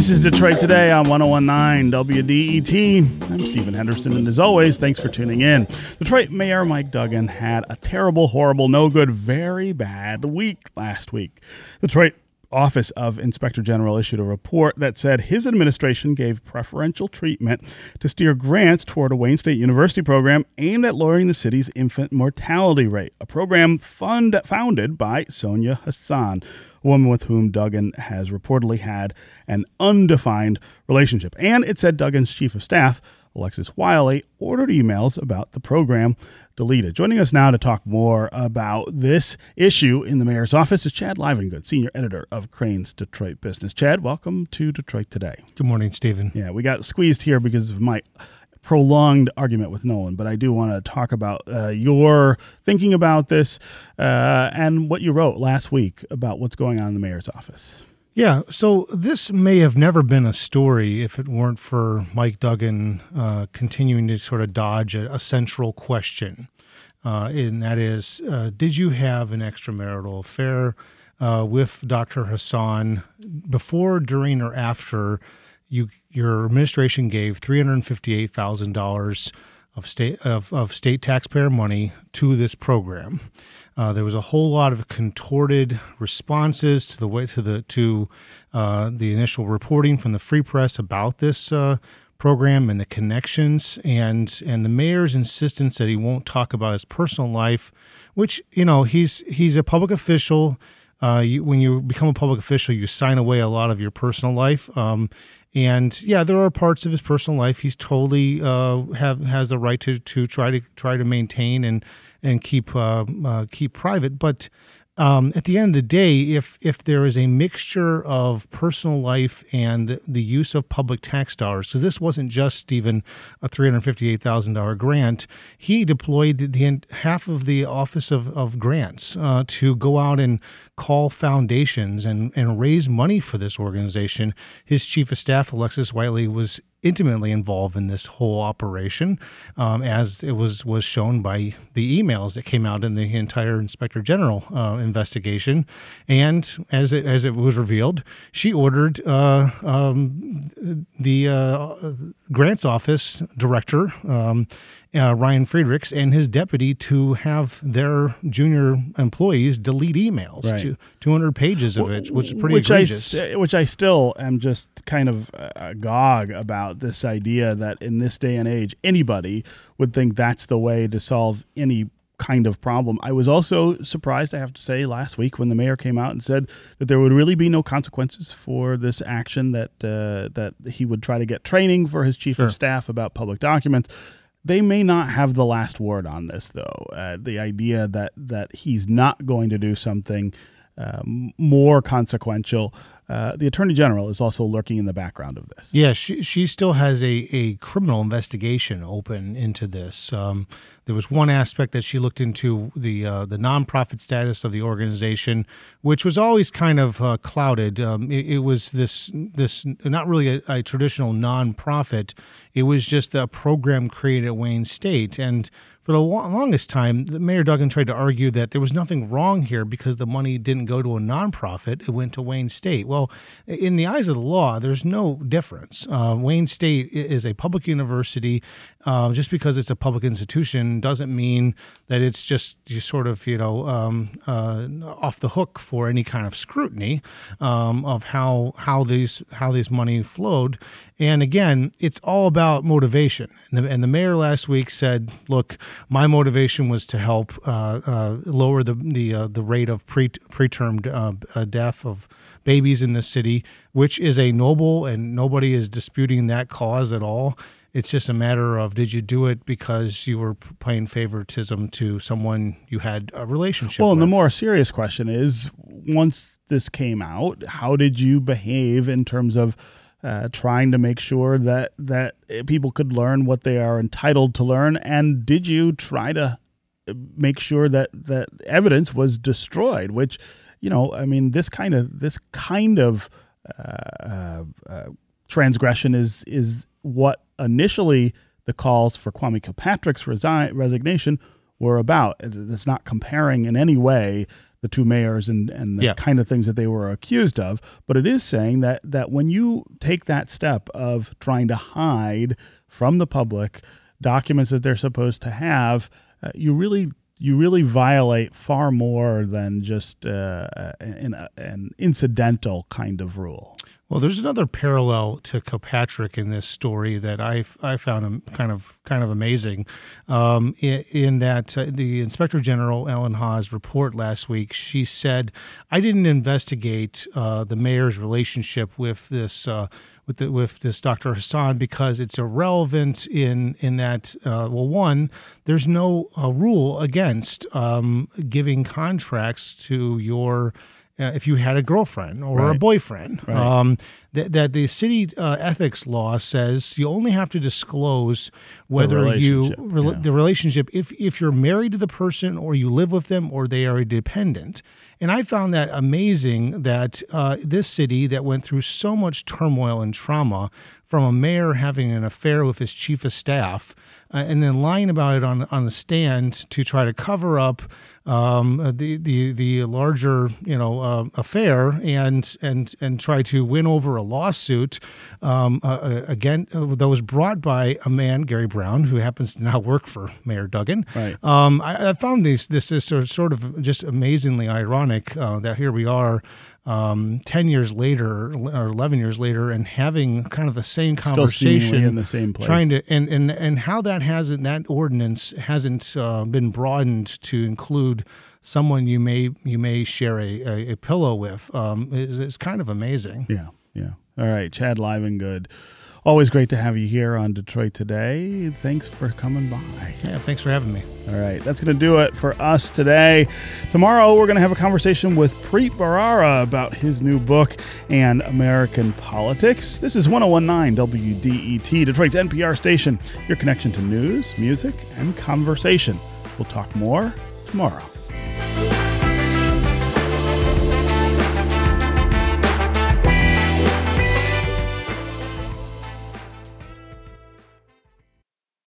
This is Detroit Today on 1019 WDET. I'm Stephen Henderson, and as always, thanks for tuning in. Detroit Mayor Mike Duggan had a terrible, horrible, no good, very bad week last week. Detroit Office of Inspector General issued a report that said his administration gave preferential treatment to steer grants toward a Wayne State University program aimed at lowering the city's infant mortality rate, a program fund founded by Sonia Hassan, a woman with whom Duggan has reportedly had an undefined relationship. And it said Duggan's chief of staff Alexis Wiley ordered emails about the program deleted. Joining us now to talk more about this issue in the mayor's office is Chad Livengood, senior editor of Crain's Detroit Business. Chad, welcome to Detroit Today. Good morning, Stephen. Yeah, we got squeezed here because of my prolonged argument with Nolan, but I do want to talk about uh, your thinking about this uh, and what you wrote last week about what's going on in the mayor's office. Yeah, so this may have never been a story if it weren't for Mike Duggan uh, continuing to sort of dodge a, a central question. Uh, and that is uh, Did you have an extramarital affair uh, with Dr. Hassan before, during, or after you your administration gave $358,000 of state, of, of state taxpayer money to this program? Uh, there was a whole lot of contorted responses to the way to the to uh, the initial reporting from the Free Press about this uh, program and the connections, and and the mayor's insistence that he won't talk about his personal life, which you know he's he's a public official. Uh, you, when you become a public official, you sign away a lot of your personal life. Um, and yeah, there are parts of his personal life he's totally uh, have has the right to to try to try to maintain and and keep uh, uh, keep private. But um, at the end of the day, if if there is a mixture of personal life and the, use of public tax dollars, because this wasn't just even a three hundred fifty eight thousand dollar grant, he deployed the, the, half of the Office of of Grants uh, to go out and call foundations and, and raise money for this organization. His chief of staff, Alexis Wiley, was intimately involved in this whole operation, um, as it was was shown by the emails that came out in the entire Inspector General uh, investigation, and as it as it was revealed, she ordered uh, um, the uh, grants office director um, uh, Ryan Friedrichs and his deputy to have their junior employees delete emails right. to 200 pages of it, which is pretty which egregious. I, which I still am just kind of agog about this idea that in this day and age, anybody would think that's the way to solve any kind of problem. I was also surprised, I have to say, last week when the mayor came out and said that there would really be no consequences for this action. That uh, that he would try to get training for his chief sure. of staff about public documents. They may not have the last word on this, though. Uh, the idea that that he's not going to do something uh, more consequential. Uh, the attorney general is also lurking in the background of this. Yeah, she she still has a, a criminal investigation open into this. Um, there was one aspect that she looked into the uh, the nonprofit status of the organization, which was always kind of uh, clouded. Um, it, it, was this this not really a, a traditional nonprofit. It was just a program created at Wayne State and for the longest time, the Mayor Duggan tried to argue that there was nothing wrong here because the money didn't go to a nonprofit; it went to Wayne State. Well, in the eyes of the law, there's no difference. Uh, Wayne State is a public university. Uh, just because it's a public institution doesn't mean that it's just sort of you know um, uh, off the hook for any kind of scrutiny um, of how how these how this money flowed. And again, it's all about motivation. And the, and the mayor last week said, "Look, my motivation was to help uh, uh, lower the the uh, the rate of pre preterm uh, death of babies in the city, which is a noble, and nobody is disputing that cause at all." It's just a matter of did you do it because you were playing favoritism to someone you had a relationship with. well, and the more serious question is once this came out, how did you behave in terms of uh, trying to make sure that that people could learn what they are entitled to learn. And did you try to make sure that that evidence was destroyed? Which, you know, I mean, this kind of this kind of uh, uh, uh transgression is is what initially the calls for Kwame Kilpatrick's resi- resignation were about. It's not comparing in any way the two mayors and, and the Yeah. kind of things that they were accused of. But it is saying that that when you take that step of trying to hide from the public documents that they're supposed to have, uh, you really you really violate far more than just uh, an, an incidental kind of rule. Well, there's another parallel to Kilpatrick in this story that I I found kind of kind of amazing, um, in, in that uh, the Inspector General Ellen Ha's report last week. She said, "I didn't investigate uh, the mayor's relationship with this." Uh, with, the, with this Dr. Hassan because it's irrelevant in in that uh, well one there's no uh, rule against um, giving contracts to your uh, if you had a girlfriend or a boyfriend. Right. Um, that, that the city uh, ethics law says you only have to disclose whether you relationship, rela- yeah. the relationship if if you're married to the person or you live with them or they are a dependent. And I found that amazing that uh, this city that went through so much turmoil and trauma from a mayor having an affair with his chief of staff uh, and then lying about it on on the stand to try to cover up um, uh, the the the larger you know uh, affair and and and try to win over a lawsuit um, uh, uh, again uh, that was brought by a man Gary Brown who happens to now work for Mayor Duggan. Right. Um, I, I found these this is sort of- just amazingly ironic uh, that here we are. Um, 10 years later or 11 years later and having kind of the same conversation in the same place. trying to and and and how that hasn't that ordinance hasn't uh, been broadened to include someone you may you may share a, a, a pillow with um, is, is kind of amazing. Yeah, yeah. All right, Chad Livengood. Always great to have you here on Detroit Today. Thanks for coming by. Yeah, thanks for having me. All right, that's going to do it for us today. Tomorrow, we're going to have a conversation with Preet Bharara about his new book and American politics. This is 1019 WDET, Detroit's NPR station, your connection to news, music, and conversation. We'll talk more tomorrow.